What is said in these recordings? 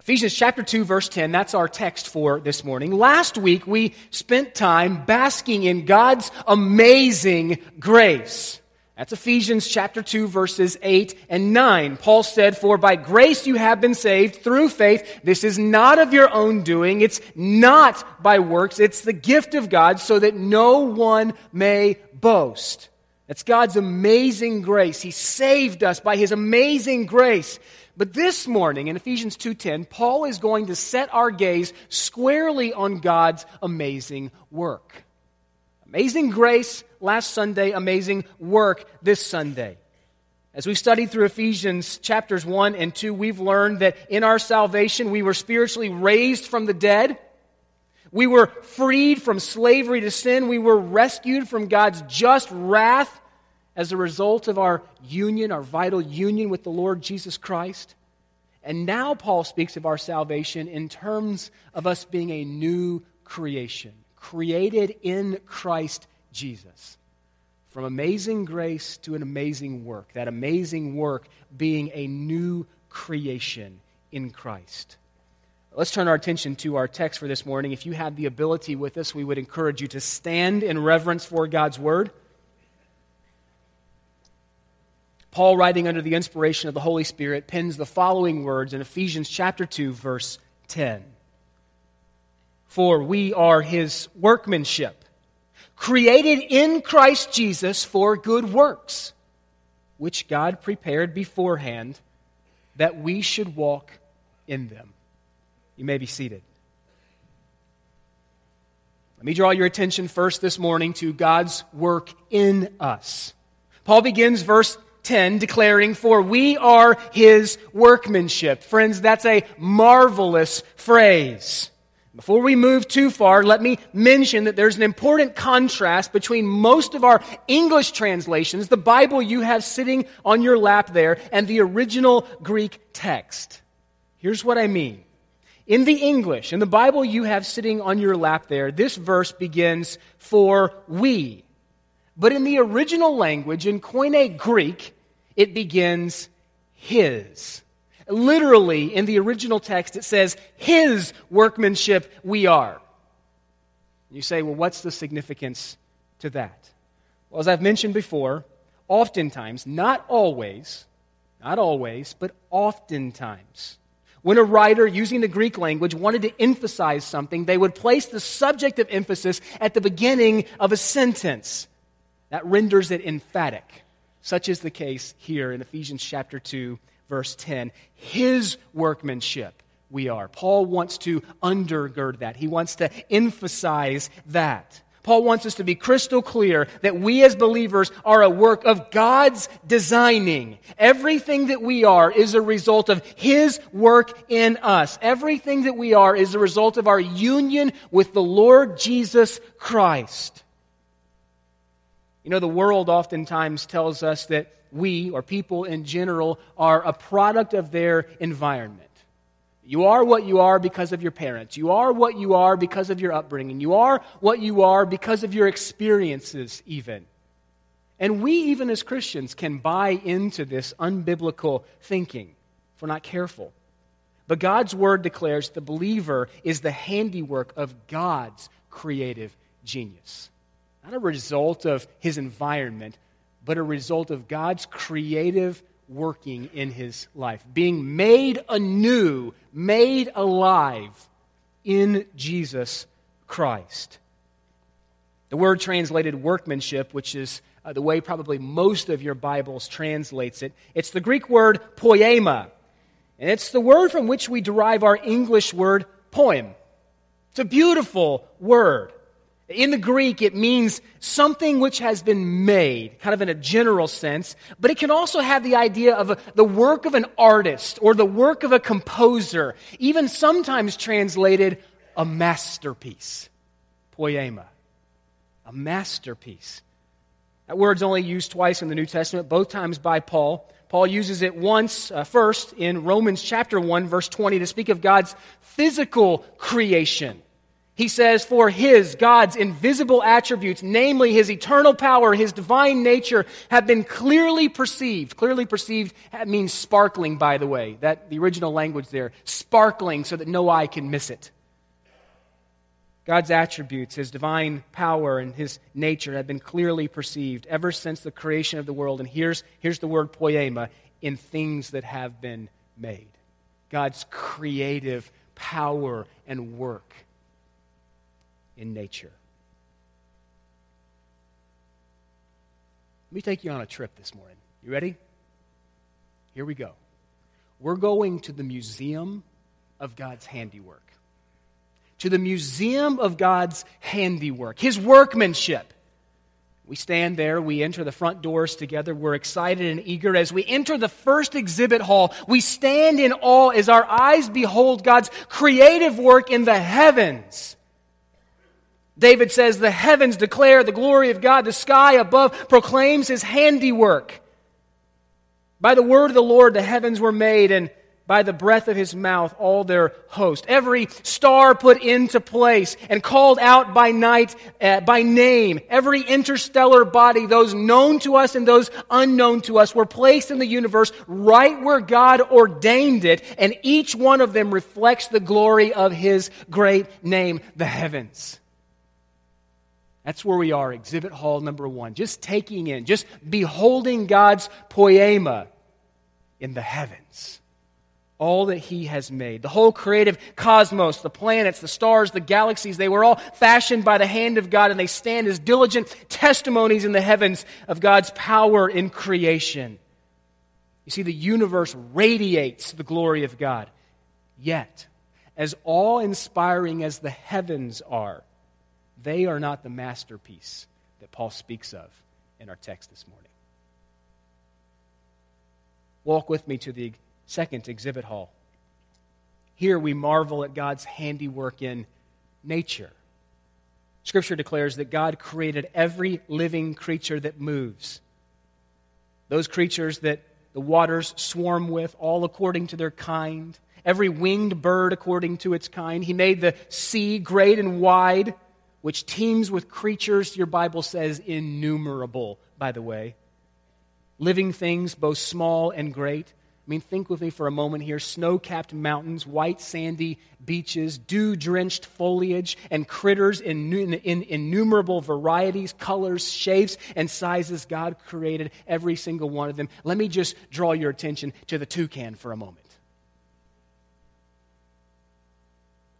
Ephesians chapter 2, verse 10, that's our text for this morning. Last week, we spent time basking in God's amazing grace. That's Ephesians chapter 2, verses 8 and 9. Paul said, For by grace you have been saved through faith. This is not of your own doing. It's not by works. It's the gift of God so that no one may boast. That's God's amazing grace. He saved us by His amazing grace. But this morning in Ephesians 2:10, Paul is going to set our gaze squarely on God's amazing work. Amazing grace last Sunday, amazing work this Sunday. As we studied through Ephesians chapters 1 and 2, we've learned that in our salvation we were spiritually raised from the dead. We were freed from slavery to sin. We were rescued from God's just wrath as a result of our union, our vital union with the Lord Jesus Christ. And now Paul speaks of our salvation in terms of us being a new creation, created in Christ Jesus. From amazing grace to an amazing work, that amazing work being a new creation in Christ. Let's turn our attention to our text for this morning. If you have the ability with us, we would encourage you to stand in reverence for God's word. Paul, writing under the inspiration of the Holy Spirit, pens the following words in Ephesians chapter 2, verse 10. For we are his workmanship, created in Christ Jesus for good works, which God prepared beforehand that we should walk in them. You may be seated. Let me draw your attention first this morning to God's work in us. Paul begins verse 10 declaring, For we are his workmanship. Friends, that's a marvelous phrase. Before we move too far, let me mention that there's an important contrast between most of our English translations, the Bible you have sitting on your lap there, and the original Greek text. Here's what I mean. In the English, in the Bible you have sitting on your lap there, this verse begins, For we. But in the original language, in Koine Greek, it begins his. Literally, in the original text, it says, His workmanship we are. You say, well, what's the significance to that? Well, as I've mentioned before, oftentimes, not always, not always, but oftentimes, when a writer using the Greek language wanted to emphasize something, they would place the subject of emphasis at the beginning of a sentence. That renders it emphatic. Such is the case here in Ephesians chapter 2, verse 10. His workmanship we are. Paul wants to undergird that. He wants to emphasize that. Paul wants us to be crystal clear that we as believers are a work of God's designing. Everything that we are is a result of His work in us. Everything that we are is a result of our union with the Lord Jesus Christ. You know, the world oftentimes tells us that we, or people in general, are a product of their environment. You are what you are because of your parents. You are what you are because of your upbringing. You are what you are because of your experiences, even. And we, even as Christians, can buy into this unbiblical thinking if we're not careful. But God's word declares the believer is the handiwork of God's creative genius not a result of his environment, but a result of God's creative working in his life, being made anew, made alive in Jesus Christ. The word translated workmanship, which is uh, the way probably most of your Bibles translates it, it's the Greek word poema. And it's the word from which we derive our English word poem. It's a beautiful word. In the Greek, it means something which has been made, kind of in a general sense, but it can also have the idea of a, the work of an artist or the work of a composer, even sometimes translated a masterpiece. Poema. A masterpiece. That word's only used twice in the New Testament, both times by Paul. Paul uses it once, uh, first, in Romans chapter 1, verse 20, to speak of God's physical creation He says, For his, God's invisible attributes, namely his eternal power, his divine nature, have been clearly perceived. Clearly perceived means sparkling, by the way. That the original language there. Sparkling so that no eye can miss it. God's attributes, his divine power, and his nature have been clearly perceived ever since the creation of the world. And here's, here's the word poema in things that have been made. God's creative power and work in nature. Let me take you on a trip this morning. You ready? Here we go. We're going to the Museum of God's Handiwork. To the Museum of God's Handiwork, His workmanship. We stand there, we enter the front doors together, we're excited and eager. As we enter the first exhibit hall, we stand in awe as our eyes behold God's creative work in the heavens. David says, The heavens declare the glory of God. The sky above proclaims his handiwork. By the word of the Lord, the heavens were made, and by the breath of his mouth, all their host. Every star put into place and called out by night, uh, by name. Every interstellar body, those known to us and those unknown to us, were placed in the universe right where God ordained it, and each one of them reflects the glory of his great name, the heavens. That's where we are, exhibit hall number one. Just taking in, just beholding God's poema in the heavens. All that He has made. The whole creative cosmos, the planets, the stars, the galaxies, they were all fashioned by the hand of God and they stand as diligent testimonies in the heavens of God's power in creation. You see, the universe radiates the glory of God. Yet, as awe inspiring as the heavens are, they are not the masterpiece that Paul speaks of in our text this morning. Walk with me to the second exhibit hall. Here we marvel at God's handiwork in nature. Scripture declares that God created every living creature that moves. Those creatures that the waters swarm with, all according to their kind. Every winged bird according to its kind. He made the sea great and wide which teems with creatures, your Bible says, innumerable, by the way. Living things, both small and great. I mean, think with me for a moment here snow capped mountains, white sandy beaches, dew drenched foliage, and critters in, in, in, innumerable varieties, colors, shapes, and sizes. God created every single one of them. Let me just draw your attention to the toucan for a moment.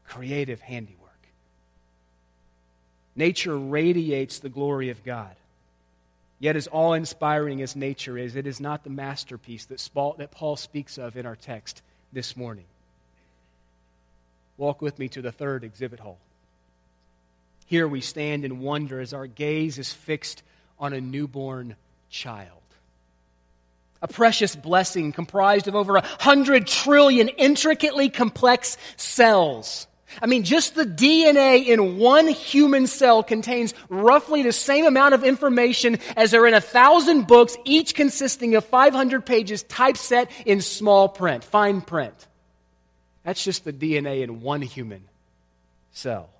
Creative handiwork. Nature radiates the glory of God. Yet, as awe inspiring as nature is, it is not the masterpiece that Paul speaks of in our text this morning. Walk with me to the third exhibit hall. Here we stand in wonder as our gaze is fixed on a newborn child. A precious blessing comprised of over a hundred trillion intricately complex cells I mean, just the DNA in one human cell contains roughly the same amount of information as are in a thousand books, each consisting of 500 pages typeset in small print, fine print. That's just the DNA in one human cell.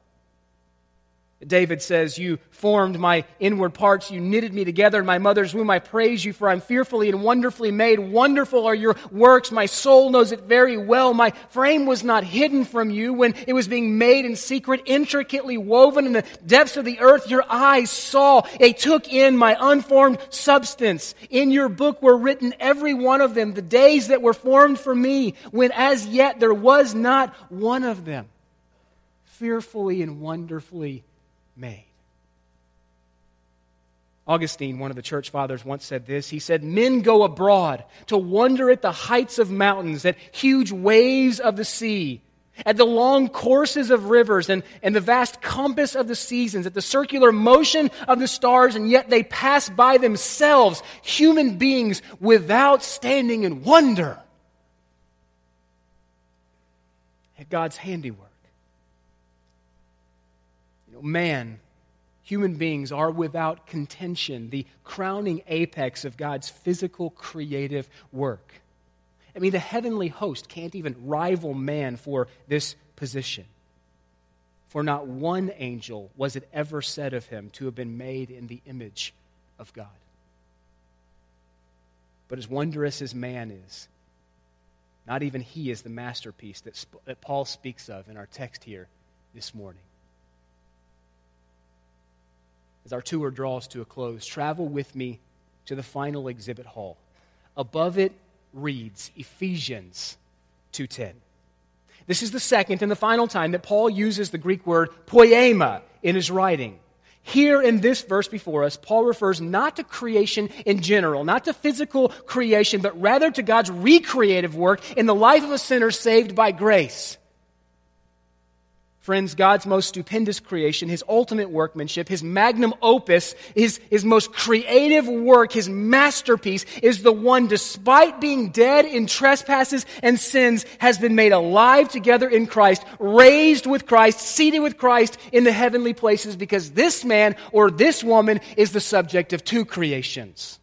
David says, You formed my inward parts, you knitted me together in my mother's womb. I praise you, for I'm fearfully and wonderfully made. Wonderful are your works. My soul knows it very well. My frame was not hidden from you when it was being made in secret, intricately woven in the depths of the earth. Your eyes saw. They took in my unformed substance. In your book were written every one of them, the days that were formed for me, when as yet there was not one of them. Fearfully and wonderfully made. Augustine, one of the church fathers, once said this. He said, Men go abroad to wonder at the heights of mountains, at huge waves of the sea, at the long courses of rivers, and, and the vast compass of the seasons, at the circular motion of the stars, and yet they pass by themselves, human beings, without standing in wonder at God's handiwork man, human beings, are without contention the crowning apex of God's physical creative work. I mean, the heavenly host can't even rival man for this position. For not one angel was it ever said of him to have been made in the image of God. But as wondrous as man is, not even he is the masterpiece that, that Paul speaks of in our text here this morning. As our tour draws to a close, travel with me to the final exhibit hall. Above it reads Ephesians 2:10. This is the second and the final time that Paul uses the Greek word poiema in his writing. Here in this verse before us, Paul refers not to creation in general, not to physical creation, but rather to God's recreative work in the life of a sinner saved by grace. Friends, God's most stupendous creation, His ultimate workmanship, His magnum opus, His, His most creative work, His masterpiece is the one, despite being dead in trespasses and sins, has been made alive together in Christ, raised with Christ, seated with Christ in the heavenly places, because this man or this woman is the subject of two creations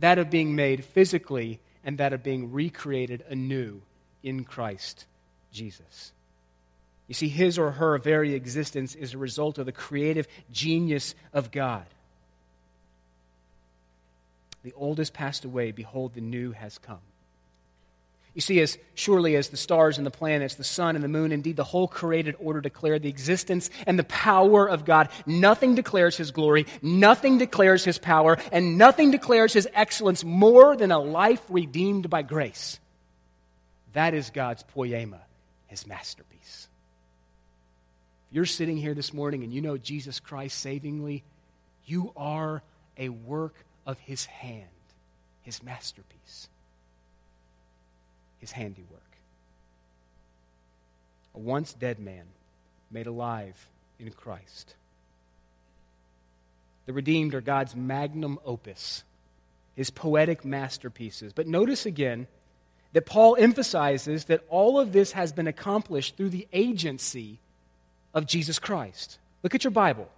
that of being made physically and that of being recreated anew in Christ Jesus. You see, his or her very existence is a result of the creative genius of God. The old has passed away, behold, the new has come. You see, as surely as the stars and the planets, the sun and the moon, indeed the whole created order declare the existence and the power of God, nothing declares his glory, nothing declares his power, and nothing declares his excellence more than a life redeemed by grace. That is God's poiema, his masterpiece you're sitting here this morning and you know Jesus Christ savingly, you are a work of his hand, his masterpiece, his handiwork. A once dead man made alive in Christ. The redeemed are God's magnum opus, his poetic masterpieces. But notice again that Paul emphasizes that all of this has been accomplished through the agency of Jesus Christ. Look at your Bible.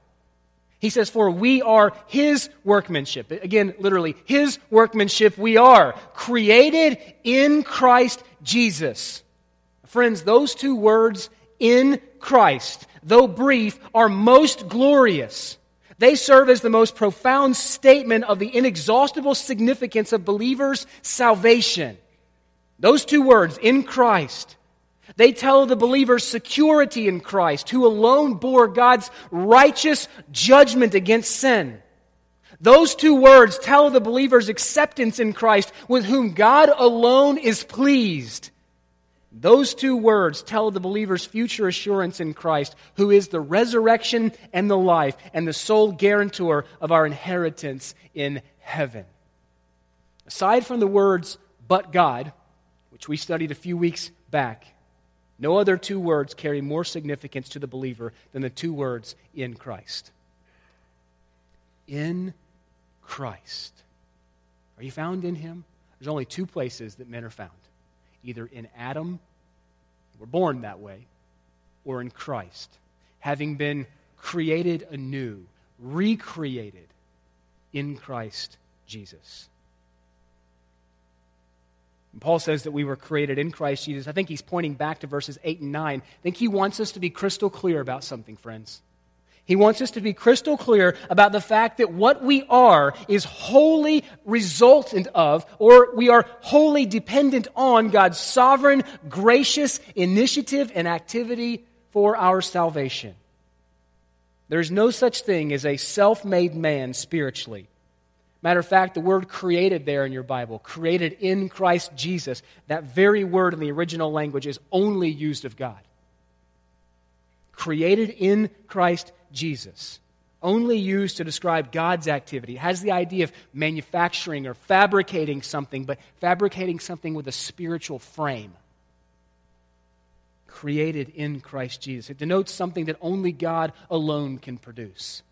He says, For we are his workmanship. Again, literally, his workmanship we are, created in Christ Jesus. Friends, those two words, in Christ, though brief, are most glorious. They serve as the most profound statement of the inexhaustible significance of believers' salvation. Those two words, in Christ, they tell the believer's security in Christ, who alone bore God's righteous judgment against sin. Those two words tell the believer's acceptance in Christ, with whom God alone is pleased. Those two words tell the believer's future assurance in Christ, who is the resurrection and the life, and the sole guarantor of our inheritance in heaven. Aside from the words, but God, which we studied a few weeks back, no other two words carry more significance to the believer than the two words in Christ. In Christ. Are you found in Him? There's only two places that men are found either in Adam, we're born that way, or in Christ, having been created anew, recreated in Christ Jesus. And Paul says that we were created in Christ Jesus. I think he's pointing back to verses 8 and 9. I think he wants us to be crystal clear about something, friends. He wants us to be crystal clear about the fact that what we are is wholly resultant of, or we are wholly dependent on God's sovereign, gracious initiative and activity for our salvation. There's no such thing as a self made man spiritually. Matter of fact, the word created there in your Bible, created in Christ Jesus, that very word in the original language is only used of God. Created in Christ Jesus. Only used to describe God's activity. It has the idea of manufacturing or fabricating something, but fabricating something with a spiritual frame. Created in Christ Jesus. It denotes something that only God alone can produce.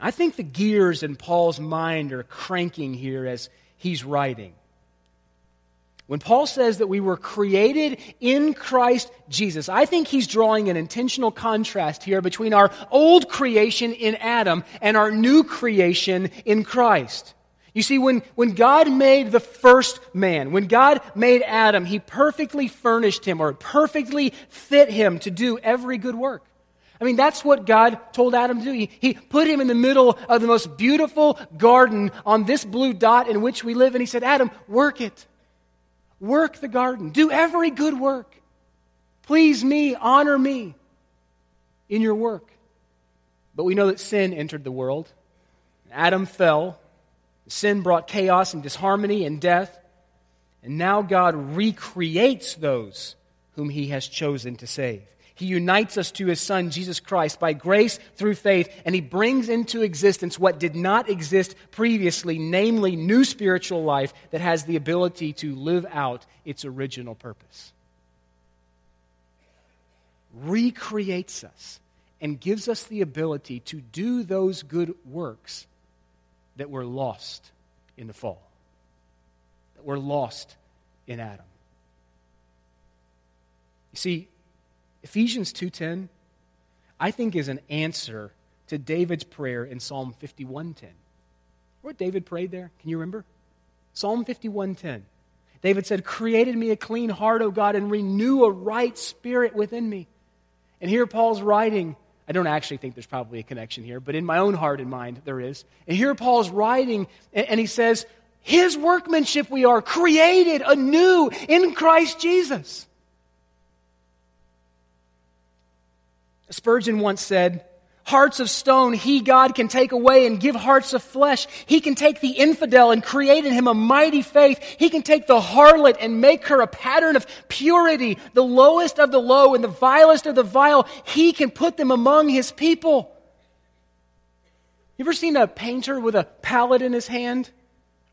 I think the gears in Paul's mind are cranking here as he's writing. When Paul says that we were created in Christ Jesus, I think he's drawing an intentional contrast here between our old creation in Adam and our new creation in Christ. You see, when, when God made the first man, when God made Adam, he perfectly furnished him or perfectly fit him to do every good work. I mean, that's what God told Adam to do. He, he put him in the middle of the most beautiful garden on this blue dot in which we live, and he said, Adam, work it. Work the garden. Do every good work. Please me, honor me in your work. But we know that sin entered the world. Adam fell. Sin brought chaos and disharmony and death. And now God recreates those whom he has chosen to save. He unites us to his Son, Jesus Christ, by grace through faith, and he brings into existence what did not exist previously, namely new spiritual life that has the ability to live out its original purpose. Recreates us and gives us the ability to do those good works that were lost in the fall, that were lost in Adam. You see, Ephesians 2:10 I think is an answer to David's prayer in Psalm 51:10. What David prayed there? Can you remember? Psalm 51:10. David said, "Created me a clean heart, O God, and renew a right spirit within me." And here Paul's writing, I don't actually think there's probably a connection here, but in my own heart and mind there is. And here Paul's writing, and he says, His workmanship we are, created anew in Christ Jesus. Spurgeon once said, Hearts of stone, he, God, can take away and give hearts of flesh. He can take the infidel and create in him a mighty faith. He can take the harlot and make her a pattern of purity, the lowest of the low and the vilest of the vile. He can put them among his people. You ever seen a painter with a palette in his hand?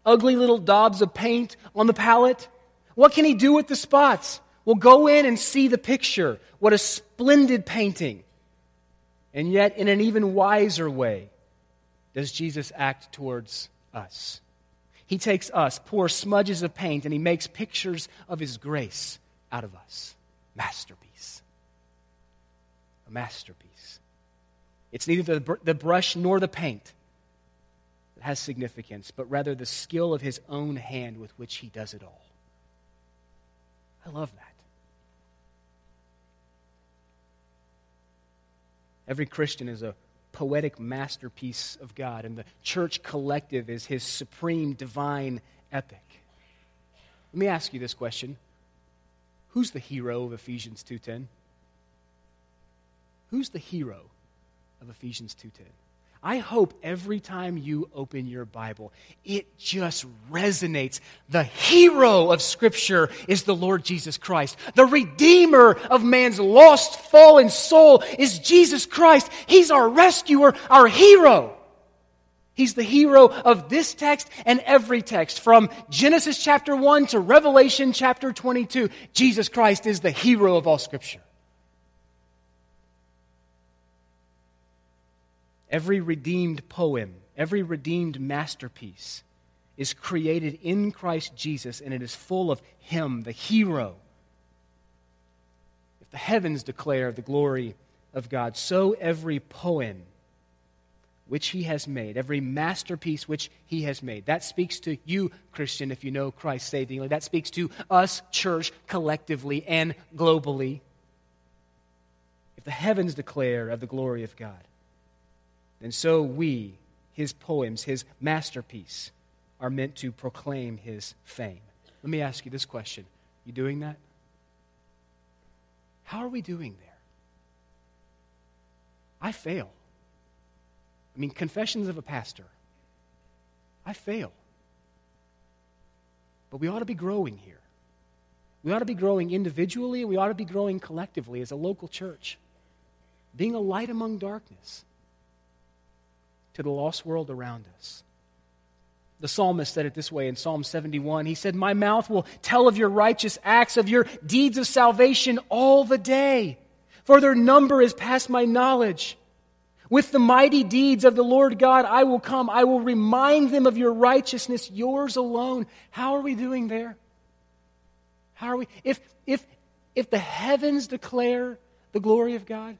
Ugly little daubs of paint on the palette? What can he do with the spots? Well, go in and see the picture. What a splendid painting. And yet, in an even wiser way, does Jesus act towards us. He takes us, poor smudges of paint, and he makes pictures of his grace out of us. Masterpiece. A masterpiece. It's neither the, the brush nor the paint that has significance, but rather the skill of his own hand with which he does it all. I love that. Every Christian is a poetic masterpiece of God, and the church collective is his supreme divine epic. Let me ask you this question. Who's the hero of Ephesians 2:10? Who's the hero of Ephesians 2:10? I hope every time you open your Bible, it just resonates. The hero of Scripture is the Lord Jesus Christ. The Redeemer of man's lost, fallen soul is Jesus Christ. He's our rescuer, our hero. He's the hero of this text and every text, from Genesis chapter 1 to Revelation chapter 22. Jesus Christ is the hero of all Scripture. Every redeemed poem, every redeemed masterpiece is created in Christ Jesus and it is full of Him, the hero. If the heavens declare the glory of God, so every poem which He has made, every masterpiece which He has made. That speaks to you, Christian, if you know Christ savingly. That speaks to us, church, collectively and globally. If the heavens declare of the glory of God, and so we, his poems, his masterpiece, are meant to proclaim his fame. Let me ask you this question You doing that? How are we doing there? I fail. I mean, confessions of a pastor. I fail. But we ought to be growing here. We ought to be growing individually, we ought to be growing collectively as a local church, being a light among darkness to the lost world around us. The psalmist said it this way in Psalm 71. He said, My mouth will tell of your righteous acts, of your deeds of salvation all the day, for their number is past my knowledge. With the mighty deeds of the Lord God, I will come. I will remind them of your righteousness, yours alone. How are we doing there? How are we? If, if, if the heavens declare the glory of God,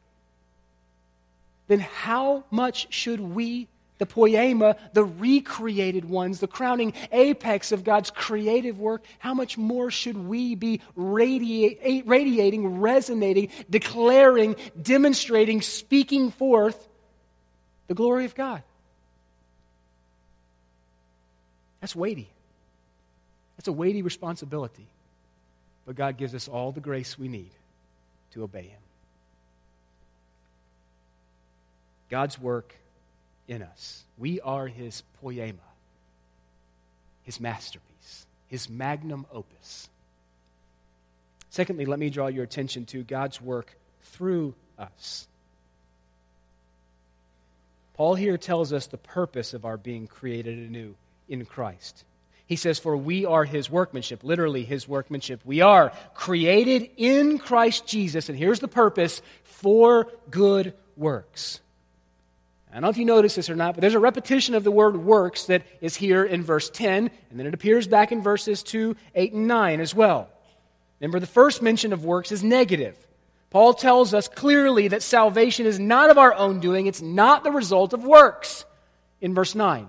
then how much should we, the poema, the recreated ones, the crowning apex of God's creative work, how much more should we be radiate, eh, radiating, resonating, declaring, demonstrating, speaking forth the glory of God? That's weighty. That's a weighty responsibility. But God gives us all the grace we need to obey Him. God's work in us. We are His poema, His masterpiece, His magnum opus. Secondly, let me draw your attention to God's work through us. Paul here tells us the purpose of our being created anew in Christ. He says, For we are his workmanship, literally his workmanship. We are created in Christ Jesus, and here's the purpose for good works. I don't know if you notice this or not, but there's a repetition of the word works that is here in verse 10, and then it appears back in verses 2, 8, and 9 as well. Remember, the first mention of works is negative. Paul tells us clearly that salvation is not of our own doing, it's not the result of works in verse 9.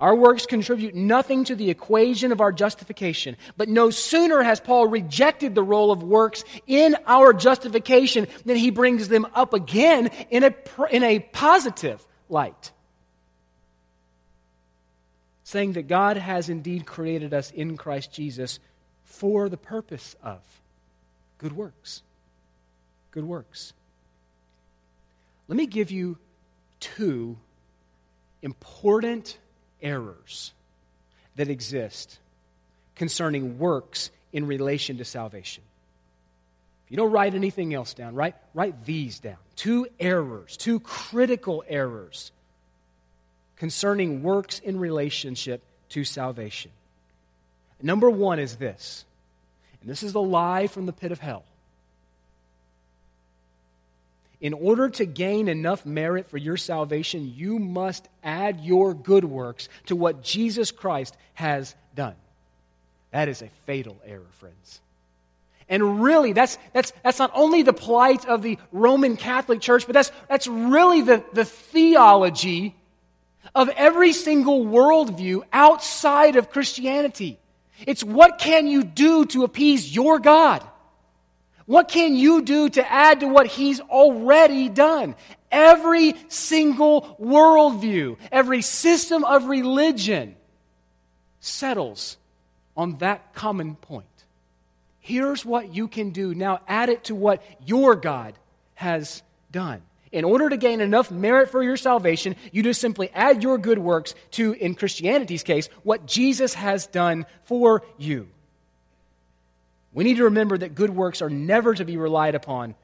Our works contribute nothing to the equation of our justification. But no sooner has Paul rejected the role of works in our justification than he brings them up again in a, in a positive light. Saying that God has indeed created us in Christ Jesus for the purpose of good works. Good works. Let me give you two important errors that exist concerning works in relation to salvation. If you don't write anything else down, write, write these down. Two errors, two critical errors concerning works in relationship to salvation. Number one is this, and this is the lie from the pit of hell in order to gain enough merit for your salvation, you must add your good works to what Jesus Christ has done. That is a fatal error, friends. And really, that's, that's, that's not only the plight of the Roman Catholic Church, but that's, that's really the, the theology of every single worldview outside of Christianity. It's what can you do to appease your God? What can you do to add to what he's already done? Every single worldview, every system of religion settles on that common point. Here's what you can do. Now add it to what your God has done. In order to gain enough merit for your salvation, you just simply add your good works to, in Christianity's case, what Jesus has done for you. We need to remember that good works are never to be relied upon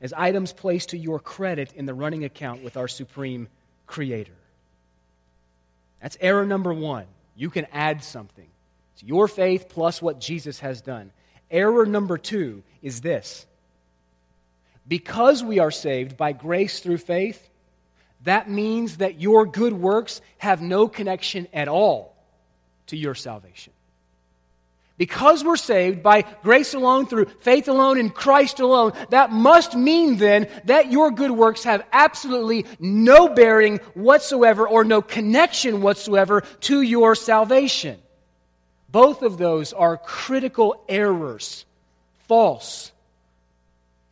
as items placed to your credit in the running account with our supreme creator. That's error number one. You can add something. It's your faith plus what Jesus has done. Error number two is this because we are saved by grace through faith, that means that your good works have no connection at all to your salvation. Because we're saved by grace alone, through faith alone, in Christ alone, that must mean then that your good works have absolutely no bearing whatsoever or no connection whatsoever to your salvation. Both of those are critical errors. False.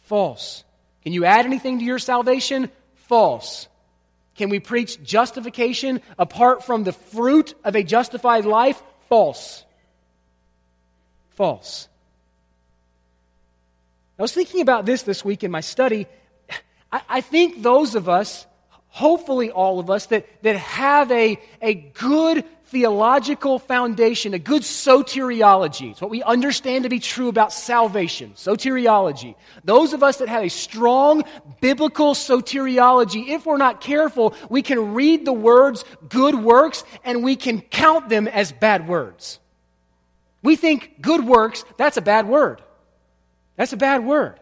False. Can you add anything to your salvation? False. Can we preach justification apart from the fruit of a justified life? False false. I was thinking about this this week in my study. I, I think those of us, hopefully all of us, that, that have a, a good theological foundation, a good soteriology. It's what we understand to be true about salvation, soteriology. Those of us that have a strong biblical soteriology, if we're not careful, we can read the words good works and we can count them as bad words. We think good works, that's a bad word. That's a bad word.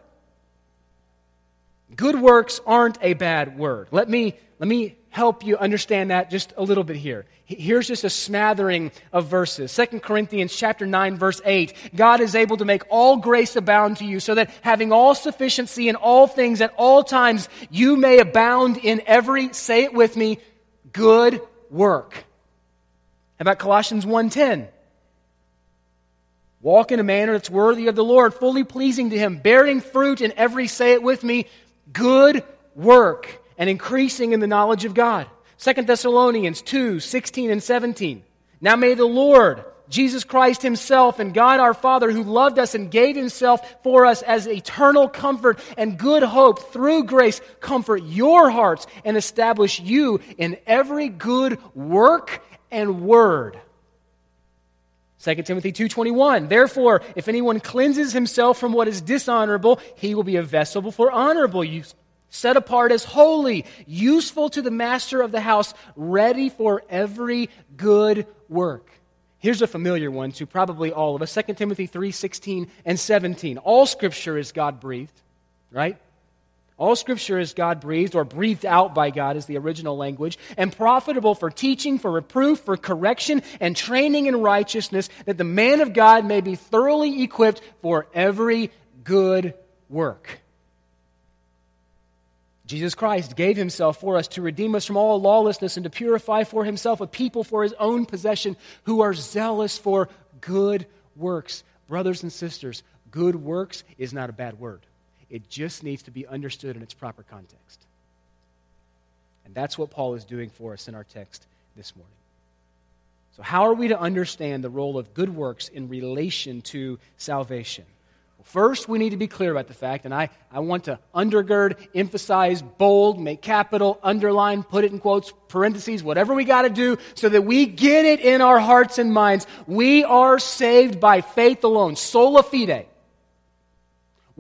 Good works aren't a bad word. Let me, let me help you understand that just a little bit here. Here's just a smattering of verses. 2 Corinthians chapter 9 verse 8. God is able to make all grace abound to you so that having all sufficiency in all things at all times you may abound in every say it with me good work. How about Colossians 1:10? Walk in a manner that's worthy of the Lord, fully pleasing to him, bearing fruit in every say it with me good work and increasing in the knowledge of God. 2 Thessalonians 2 16 and 17. Now may the Lord, Jesus Christ Himself, and God our Father, who loved us and gave Himself for us as eternal comfort and good hope through grace, comfort your hearts and establish you in every good work and word. 2 Timothy 2:21 Therefore if anyone cleanses himself from what is dishonorable he will be a vessel for honorable use set apart as holy, useful to the master of the house, ready for every good work. Here's a familiar one to probably all of us 2 Timothy 3:16 and 17. All scripture is God breathed, right? All scripture is God breathed or breathed out by God is the original language, and profitable for teaching, for reproof, for correction, and training in righteousness, that the man of God may be thoroughly equipped for every good work. Jesus Christ gave himself for us to redeem us from all lawlessness and to purify for himself a people for his own possession who are zealous for good works. Brothers and sisters, good works is not a bad word. It just needs to be understood in its proper context. And that's what Paul is doing for us in our text this morning. So, how are we to understand the role of good works in relation to salvation? Well, First, we need to be clear about the fact, and I, I want to undergird, emphasize, bold, make capital, underline, put it in quotes, parentheses, whatever we got to do so that we get it in our hearts and minds. We are saved by faith alone, sola fide.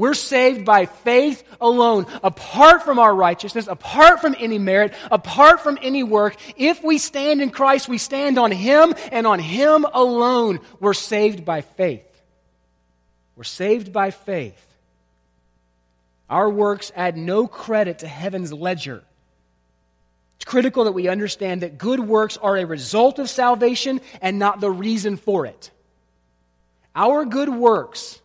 We're saved by faith alone, apart from our righteousness, apart from any merit, apart from any work. If we stand in Christ, we stand on Him and on Him alone. We're saved by faith. We're saved by faith. Our works add no credit to heaven's ledger. It's critical that we understand that good works are a result of salvation and not the reason for it. Our good works,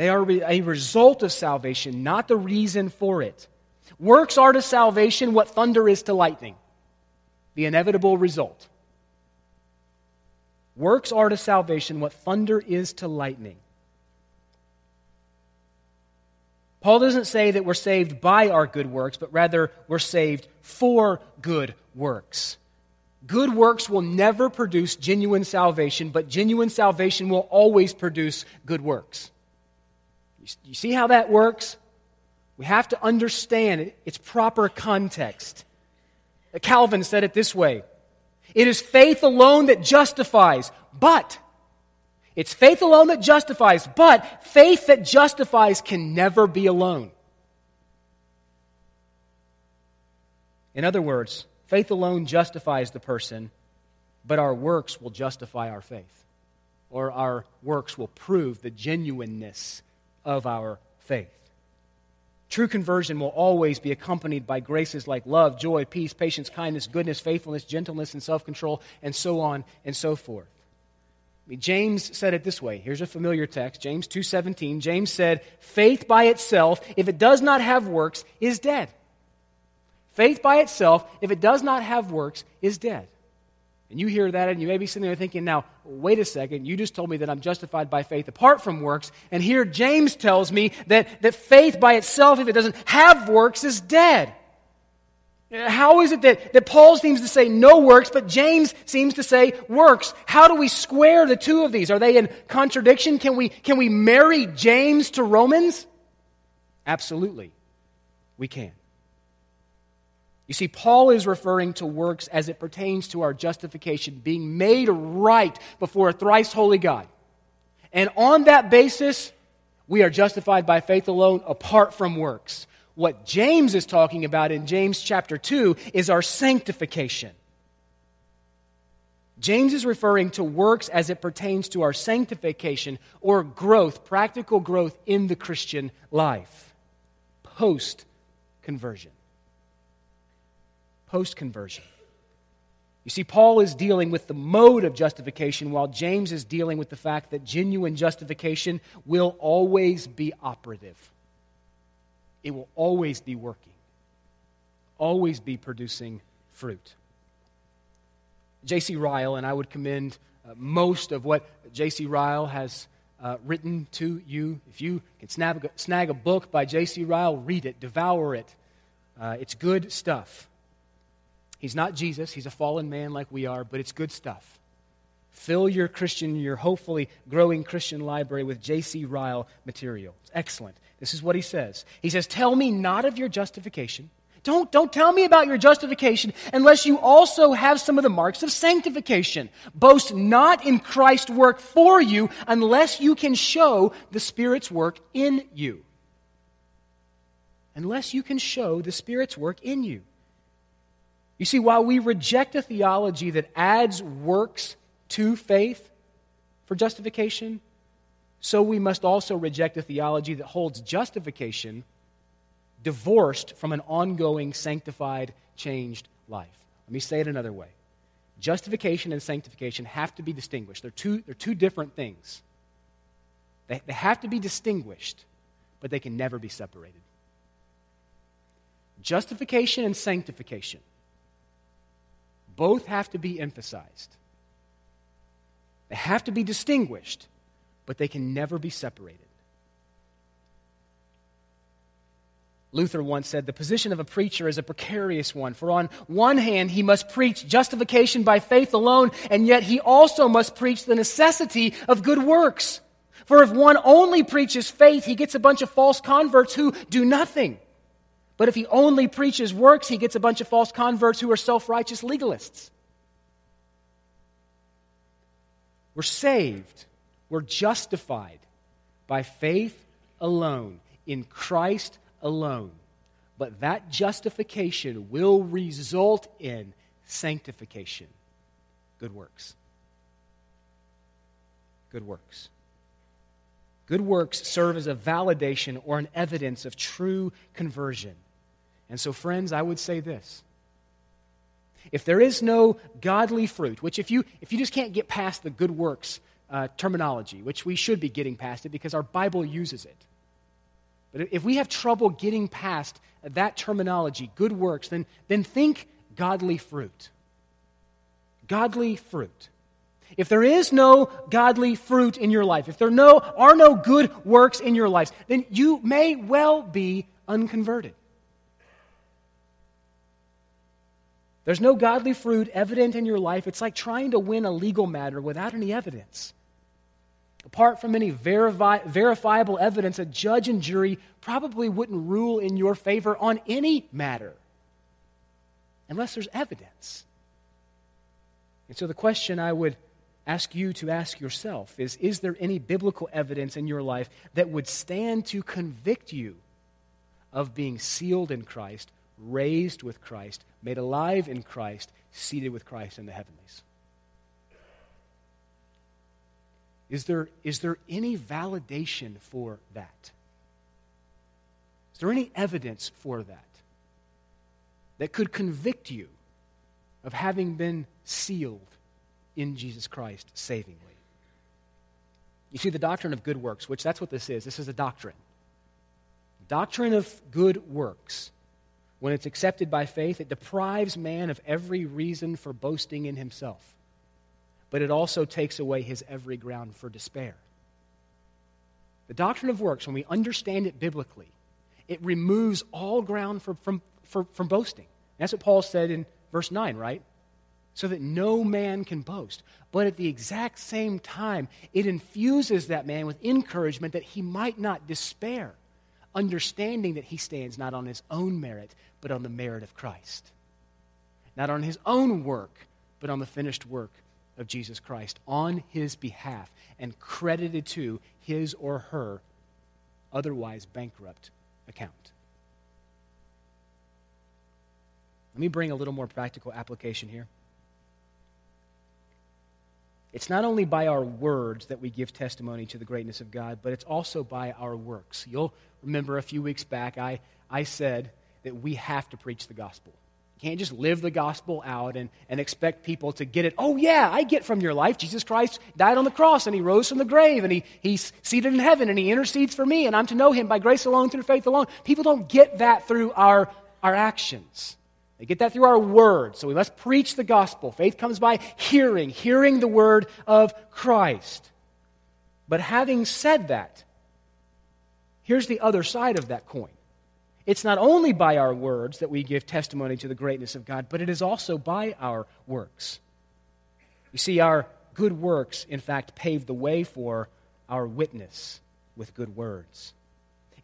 they are a result of salvation, not the reason for it. Works are to salvation what thunder is to lightning, the inevitable result. Works are to salvation what thunder is to lightning. Paul doesn't say that we're saved by our good works, but rather we're saved for good works. Good works will never produce genuine salvation, but genuine salvation will always produce good works. You see how that works? We have to understand its proper context. Uh, Calvin said it this way it is faith alone that justifies, but it's faith alone that justifies, but faith that justifies can never be alone. In other words, faith alone justifies the person, but our works will justify our faith, or our works will prove the genuineness of our faith. True conversion will always be accompanied by graces like love, joy, peace, patience, kindness, goodness, faithfulness, gentleness, and self control, and so on and so forth. James said it this way. Here's a familiar text, James 2:17. James said, "Faith by itself, if it does not have works, is dead." Faith by itself, if it does not have works, is dead. And you hear that and you may be sitting there thinking, now, wait a second, you just told me that I'm justified by faith apart from works. And here James tells me that, that faith by itself, if it doesn't have works, is dead. How is it that, that Paul seems to say no works, but James seems to say works? How do we square the two of these? Are they in contradiction? Can we, can we marry James to Romans? Absolutely, we can. You see, Paul is referring to works as it pertains to our justification, being made right before a thrice holy God. And on that basis, we are justified by faith alone, apart from works. What James is talking about in James chapter 2 is our sanctification. James is referring to works as it pertains to our sanctification or growth, practical growth in the Christian life, post conversion. Post conversion. You see, Paul is dealing with the mode of justification, while James is dealing with the fact that genuine justification will always be operative. It will always be working, always be producing fruit. J.C. Ryle, and I would commend uh, most of what J.C. Ryle has uh, written to you. If you can snag, snag a book by J.C. Ryle, read it, devour it. Uh, it's good stuff. He's not Jesus, he's a fallen man like we are, but it's good stuff. Fill your Christian, your hopefully growing Christian library with J.C. Ryle material. It's excellent. This is what he says. He says, Tell me not of your justification don't, don't tell me about your justification unless you also have some of the marks of sanctification. Boast not in Christ's work for you unless you can show the Spirit's work in you. Unless you can show the Spirit's work in you. You see, while we reject a theology that adds works to faith for justification, so we must also reject a theology that holds justification divorced from an ongoing, sanctified, changed life. Let me say it another way. Justification and sanctification have to be distinguished. They're two, they're two different things. They, they have to be distinguished, but they can never be separated. Justification and sanctification both have to be emphasized. They have to be distinguished, but they can never be separated. Luther once said, The position of a preacher is a precarious one, for on one hand, he must preach justification by faith alone, and yet he also must preach the necessity of good works. For if one only preaches faith, he gets a bunch of false converts who do nothing. But if he only preaches works, he gets a bunch of false converts who are self righteous legalists. We're saved, we're justified by faith alone, in Christ alone. But that justification will result in sanctification. Good works. Good works. Good works serve as a validation or an evidence of true conversion. And so, friends, I would say this. If there is no godly fruit, which if you, if you just can't get past the good works uh, terminology, which we should be getting past it because our Bible uses it, but if we have trouble getting past that terminology, good works, then, then think godly fruit. Godly fruit. If there is no godly fruit in your life, if there no, are no good works in your life, then you may well be unconverted. There's no godly fruit evident in your life. It's like trying to win a legal matter without any evidence. Apart from any verifi- verifiable evidence, a judge and jury probably wouldn't rule in your favor on any matter unless there's evidence. And so the question I would ask you to ask yourself is Is there any biblical evidence in your life that would stand to convict you of being sealed in Christ, raised with Christ, made alive in Christ, seated with Christ in the heavenlies? Is there, is there any validation for that? Is there any evidence for that that could convict you of having been sealed in Jesus Christ savingly? You see, the doctrine of good works, which that's what this is, this is a doctrine. Doctrine of good works, when it's accepted by faith, it deprives man of every reason for boasting in himself but it also takes away his every ground for despair. The doctrine of works, when we understand it biblically, it removes all ground for, from, for, from boasting. That's what Paul said in verse 9, right? So that no man can boast. But at the exact same time, it infuses that man with encouragement that he might not despair, understanding that he stands not on his own merit, but on the merit of Christ. Not on his own work, but on the finished work of Jesus Christ on his behalf and credited to his or her otherwise bankrupt account. Let me bring a little more practical application here. It's not only by our words that we give testimony to the greatness of God, but it's also by our works. You'll remember a few weeks back, I, I said that we have to preach the gospel. You can't just live the gospel out and, and expect people to get it. Oh, yeah, I get from your life. Jesus Christ died on the cross and he rose from the grave and he, he's seated in heaven and he intercedes for me and I'm to know him by grace alone, through faith alone. People don't get that through our, our actions. They get that through our words. So we must preach the gospel. Faith comes by hearing, hearing the word of Christ. But having said that, here's the other side of that coin. It's not only by our words that we give testimony to the greatness of God, but it is also by our works. You see, our good works, in fact, pave the way for our witness with good words.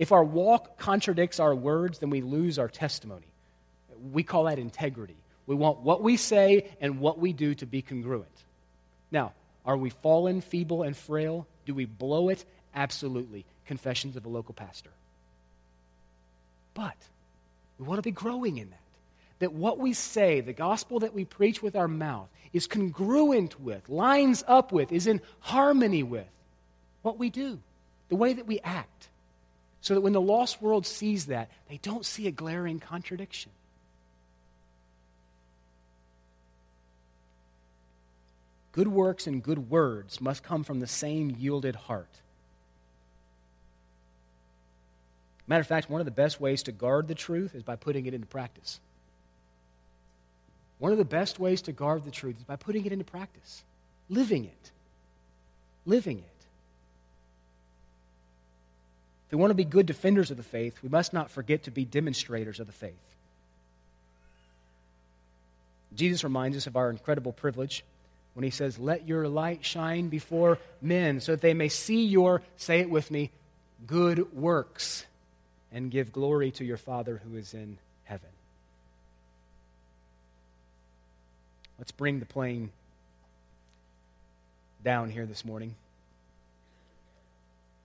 If our walk contradicts our words, then we lose our testimony. We call that integrity. We want what we say and what we do to be congruent. Now, are we fallen, feeble, and frail? Do we blow it? Absolutely. Confessions of a local pastor. But we want to be growing in that. That what we say, the gospel that we preach with our mouth, is congruent with, lines up with, is in harmony with what we do, the way that we act. So that when the lost world sees that, they don't see a glaring contradiction. Good works and good words must come from the same yielded heart. Matter of fact, one of the best ways to guard the truth is by putting it into practice. One of the best ways to guard the truth is by putting it into practice, living it. Living it. If we want to be good defenders of the faith, we must not forget to be demonstrators of the faith. Jesus reminds us of our incredible privilege when he says, Let your light shine before men so that they may see your, say it with me, good works and give glory to your Father who is in heaven. Let's bring the plane down here this morning.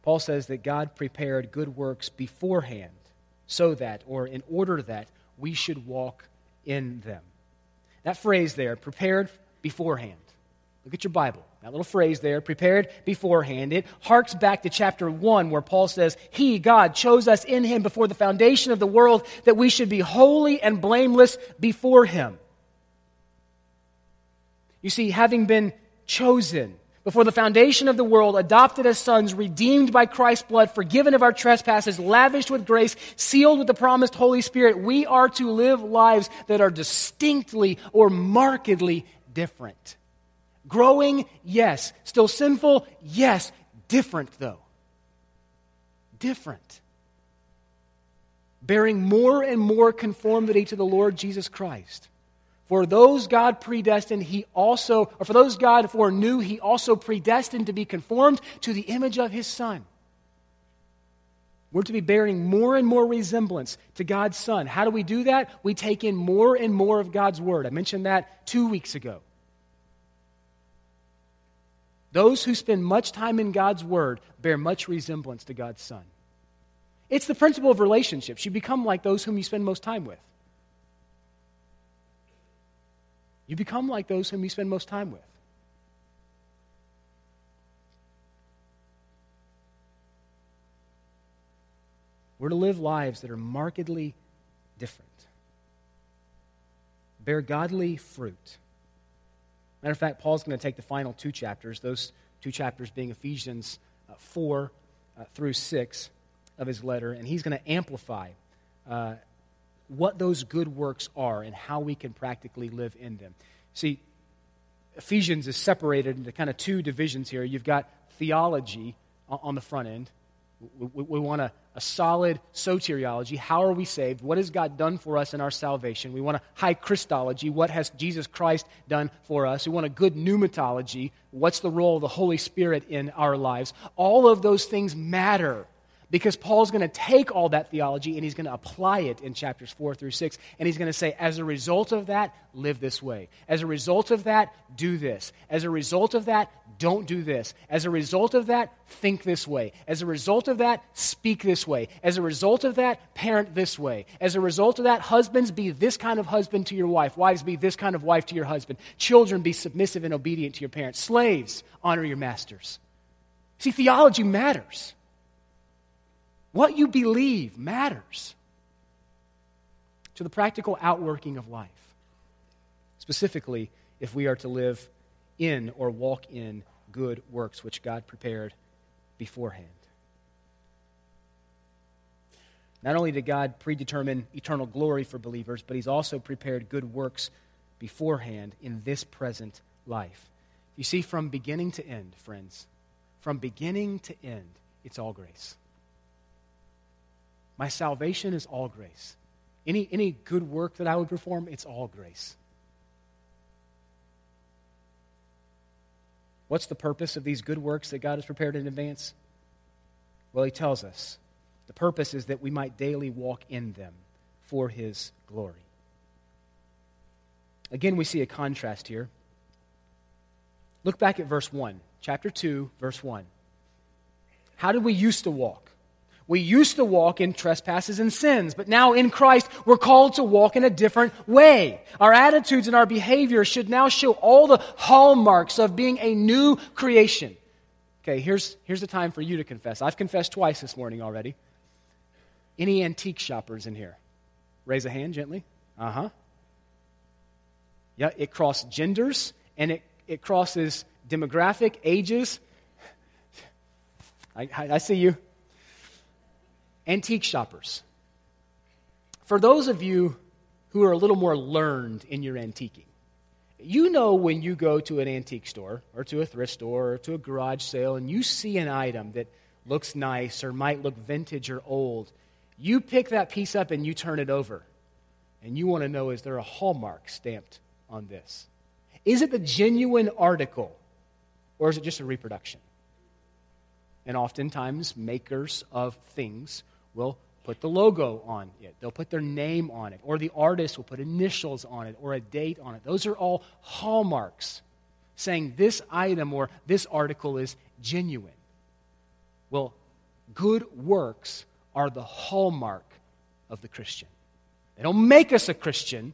Paul says that God prepared good works beforehand so that, or in order that, we should walk in them. That phrase there, prepared beforehand. Look at your Bible. That little phrase there, prepared beforehand, it harks back to chapter 1 where Paul says, He, God, chose us in Him before the foundation of the world that we should be holy and blameless before Him. You see, having been chosen before the foundation of the world, adopted as sons, redeemed by Christ's blood, forgiven of our trespasses, lavished with grace, sealed with the promised Holy Spirit, we are to live lives that are distinctly or markedly different. Growing, yes. Still sinful, yes. Different, though. Different. Bearing more and more conformity to the Lord Jesus Christ. For those God predestined, he also, or for those God foreknew, he also predestined to be conformed to the image of his Son. We're to be bearing more and more resemblance to God's Son. How do we do that? We take in more and more of God's Word. I mentioned that two weeks ago. Those who spend much time in God's Word bear much resemblance to God's Son. It's the principle of relationships. You become like those whom you spend most time with. You become like those whom you spend most time with. We're to live lives that are markedly different, bear godly fruit. Matter of fact, Paul's going to take the final two chapters, those two chapters being Ephesians uh, 4 uh, through 6 of his letter, and he's going to amplify uh, what those good works are and how we can practically live in them. See, Ephesians is separated into kind of two divisions here. You've got theology on the front end, we, we, want a, a solid soteriology. How are we saved? What has God done for us in our salvation? We want a high Christology. What has Jesus Christ done for us? We want a good pneumatology. What's the role of the Holy Spirit in our lives? All of those things matter because Paul's going to take all that theology and he's going to apply it in chapters 4 through 6. And he's going to say, as a result of that, live this way. As a result of that, do this. As a result of that, don't do this. As a result of that, think this way. As a result of that, speak this way. As a result of that, parent this way. As a result of that, husbands, be this kind of husband to your wife. Wives, be this kind of wife to your husband. Children, be submissive and obedient to your parents. Slaves, honor your masters. See, theology matters. What you believe matters. to the practical outworking of life. Specifically, if we are to live in or walk in good works which God prepared beforehand. Not only did God predetermine eternal glory for believers, but He's also prepared good works beforehand in this present life. You see, from beginning to end, friends, from beginning to end, it's all grace. My salvation is all grace. Any, any good work that I would perform, it's all grace. What's the purpose of these good works that God has prepared in advance? Well, He tells us the purpose is that we might daily walk in them for His glory. Again, we see a contrast here. Look back at verse 1, chapter 2, verse 1. How did we used to walk? We used to walk in trespasses and sins, but now in Christ, we're called to walk in a different way. Our attitudes and our behavior should now show all the hallmarks of being a new creation. Okay, here's, here's the time for you to confess. I've confessed twice this morning already. Any antique shoppers in here? Raise a hand gently. Uh huh. Yeah, it crosses genders and it, it crosses demographic, ages. I, I, I see you. Antique shoppers. For those of you who are a little more learned in your antiquing, you know when you go to an antique store or to a thrift store or to a garage sale and you see an item that looks nice or might look vintage or old, you pick that piece up and you turn it over. And you want to know is there a hallmark stamped on this? Is it the genuine article or is it just a reproduction? And oftentimes, makers of things will put the logo on it. They'll put their name on it, or the artist will put initials on it, or a date on it. Those are all hallmarks saying this item or this article is genuine. Well, good works are the hallmark of the Christian. They don't make us a Christian,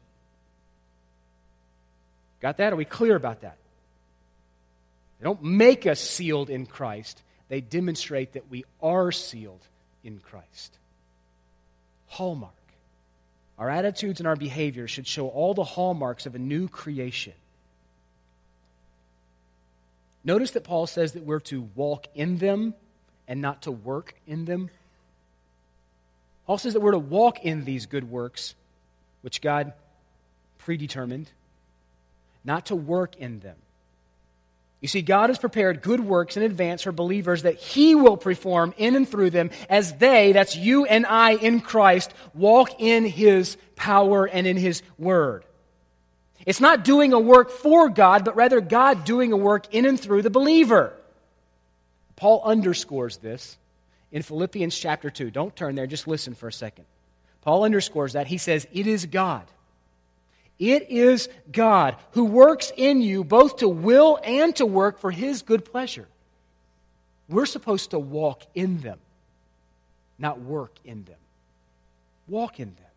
Got that? Are we clear about that? They don't make us sealed in Christ, they demonstrate that we are sealed in Christ. Hallmark. Our attitudes and our behavior should show all the hallmarks of a new creation. Notice that Paul says that we're to walk in them and not to work in them. Paul says that we're to walk in these good works, which God predetermined not to work in them. You see, God has prepared good works in advance for believers that He will perform in and through them as they, that's you and I in Christ, walk in His power and in His Word. It's not doing a work for God, but rather God doing a work in and through the believer. Paul underscores this in Philippians chapter 2. Don't turn there, just listen for a second. Paul underscores that. He says, It is God it is God who works in you both to will and to work for his good pleasure. We're supposed to walk in them, not work in them. Walk in them.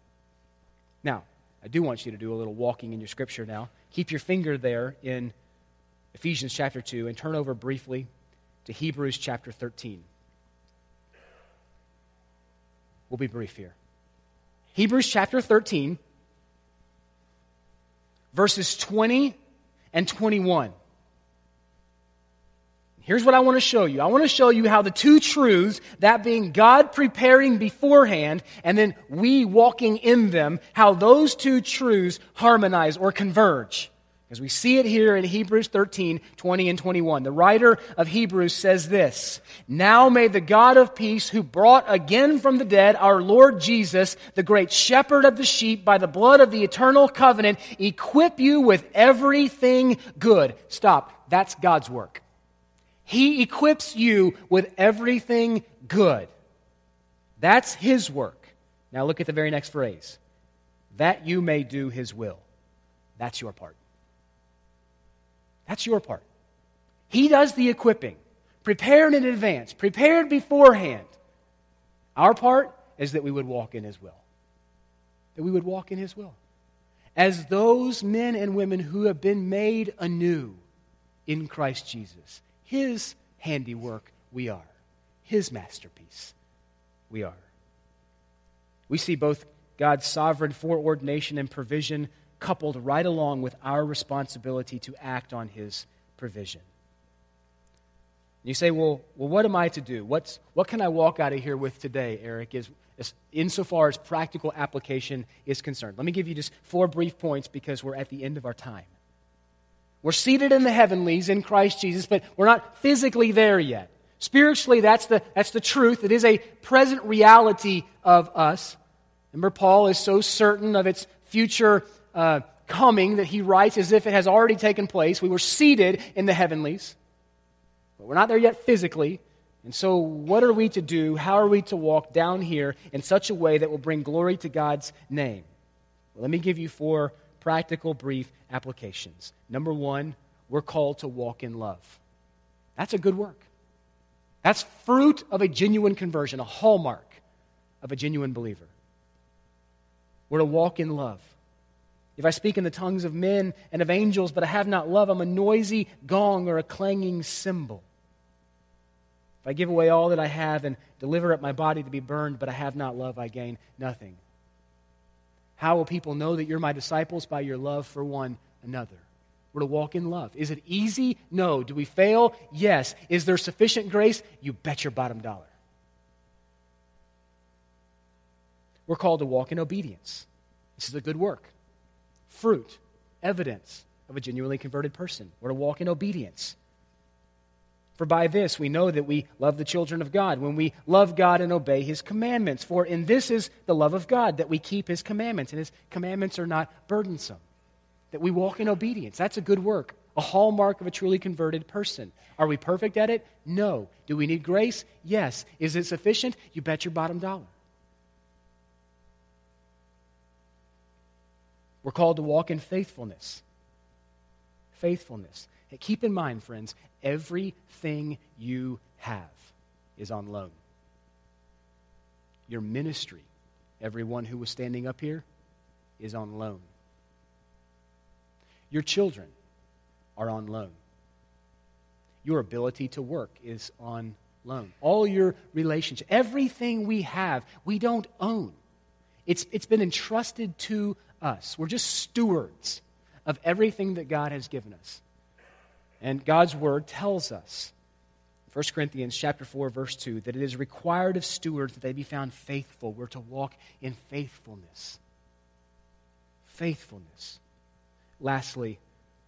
Now, I do want you to do a little walking in your scripture now. Keep your finger there in Ephesians chapter 2 and turn over briefly to Hebrews chapter 13. We'll be brief here. Hebrews chapter 13 verses 20 and 21. Here's what I want to show you. I want to show you how the two truths, that being God preparing beforehand and then we walking in them, how those two truths harmonize or converge. As we see it here in Hebrews 13, 20 and 21. The writer of Hebrews says this Now may the God of peace, who brought again from the dead our Lord Jesus, the great shepherd of the sheep, by the blood of the eternal covenant, equip you with everything good. Stop. That's God's work. He equips you with everything good. That's His work. Now look at the very next phrase that you may do His will. That's your part. That's your part. He does the equipping, prepared in advance, prepared beforehand. Our part is that we would walk in His will. That we would walk in His will. As those men and women who have been made anew in Christ Jesus. His handiwork we are, His masterpiece we are. We see both God's sovereign foreordination and provision coupled right along with our responsibility to act on his provision. You say, well, well what am I to do? What's, what can I walk out of here with today, Eric, is, is, insofar as practical application is concerned? Let me give you just four brief points because we're at the end of our time. We're seated in the heavenlies in Christ Jesus, but we're not physically there yet. Spiritually, that's the, that's the truth. It is a present reality of us. Remember, Paul is so certain of its future uh, coming that he writes as if it has already taken place. We were seated in the heavenlies, but we're not there yet physically. And so, what are we to do? How are we to walk down here in such a way that will bring glory to God's name? Well, let me give you four practical, brief applications. Number one, we're called to walk in love. That's a good work. That's fruit of a genuine conversion, a hallmark of a genuine believer. We're to walk in love. If I speak in the tongues of men and of angels, but I have not love, I'm a noisy gong or a clanging cymbal. If I give away all that I have and deliver up my body to be burned, but I have not love, I gain nothing. How will people know that you're my disciples? By your love for one another. We're to walk in love. Is it easy? No. Do we fail? Yes. Is there sufficient grace? You bet your bottom dollar. We're called to walk in obedience. This is a good work fruit, evidence of a genuinely converted person. We're to walk in obedience. For by this we know that we love the children of God, when we love God and obey his commandments. For in this is the love of God, that we keep his commandments, and his commandments are not burdensome. That we walk in obedience. That's a good work, a hallmark of a truly converted person. Are we perfect at it? No. Do we need grace? Yes. Is it sufficient? You bet your bottom dollar. We're called to walk in faithfulness. Faithfulness. Keep in mind, friends, everything you have is on loan. Your ministry, everyone who was standing up here, is on loan. Your children are on loan. Your ability to work is on loan. All your relationships, everything we have, we don't own. It's, it's been entrusted to us. We're just stewards of everything that God has given us. And God's word tells us, 1 Corinthians chapter 4 verse 2, that it is required of stewards that they be found faithful. We're to walk in faithfulness. Faithfulness. Lastly,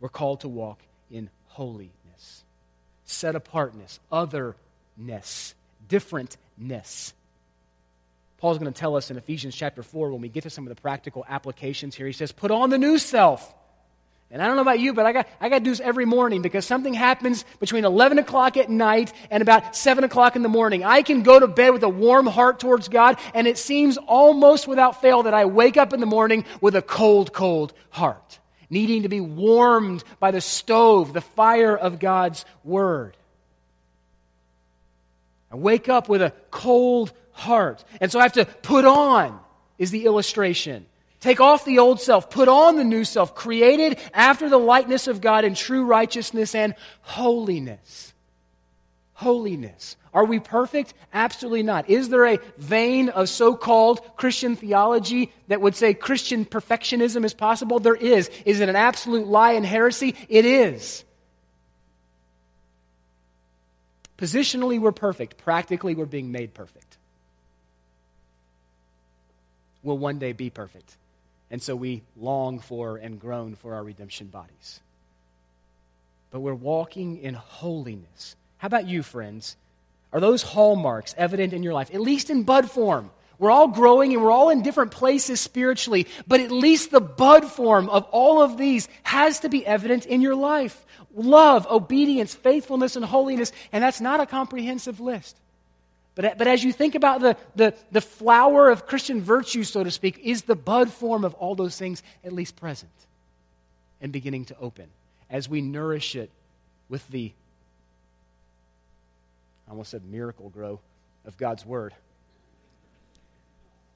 we're called to walk in holiness, set apartness, otherness, differentness. Paul's going to tell us in Ephesians chapter 4 when we get to some of the practical applications here. He says, Put on the new self. And I don't know about you, but I got, I got to do this every morning because something happens between 11 o'clock at night and about 7 o'clock in the morning. I can go to bed with a warm heart towards God, and it seems almost without fail that I wake up in the morning with a cold, cold heart, needing to be warmed by the stove, the fire of God's Word. I wake up with a cold heart. And so I have to put on, is the illustration. Take off the old self, put on the new self, created after the likeness of God in true righteousness and holiness. Holiness. Are we perfect? Absolutely not. Is there a vein of so called Christian theology that would say Christian perfectionism is possible? There is. Is it an absolute lie and heresy? It is. Positionally, we're perfect. Practically, we're being made perfect will one day be perfect. And so we long for and groan for our redemption bodies. But we're walking in holiness. How about you, friends? Are those hallmarks evident in your life, at least in bud form? We're all growing and we're all in different places spiritually, but at least the bud form of all of these has to be evident in your life love, obedience, faithfulness, and holiness. And that's not a comprehensive list. But, but as you think about the, the, the flower of Christian virtue, so to speak, is the bud form of all those things at least present and beginning to open as we nourish it with the, I almost said Miracle-Gro of God's Word.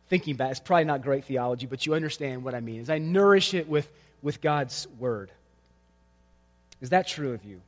Thinking back, it's probably not great theology, but you understand what I mean. As I nourish it with, with God's Word. Is that true of you?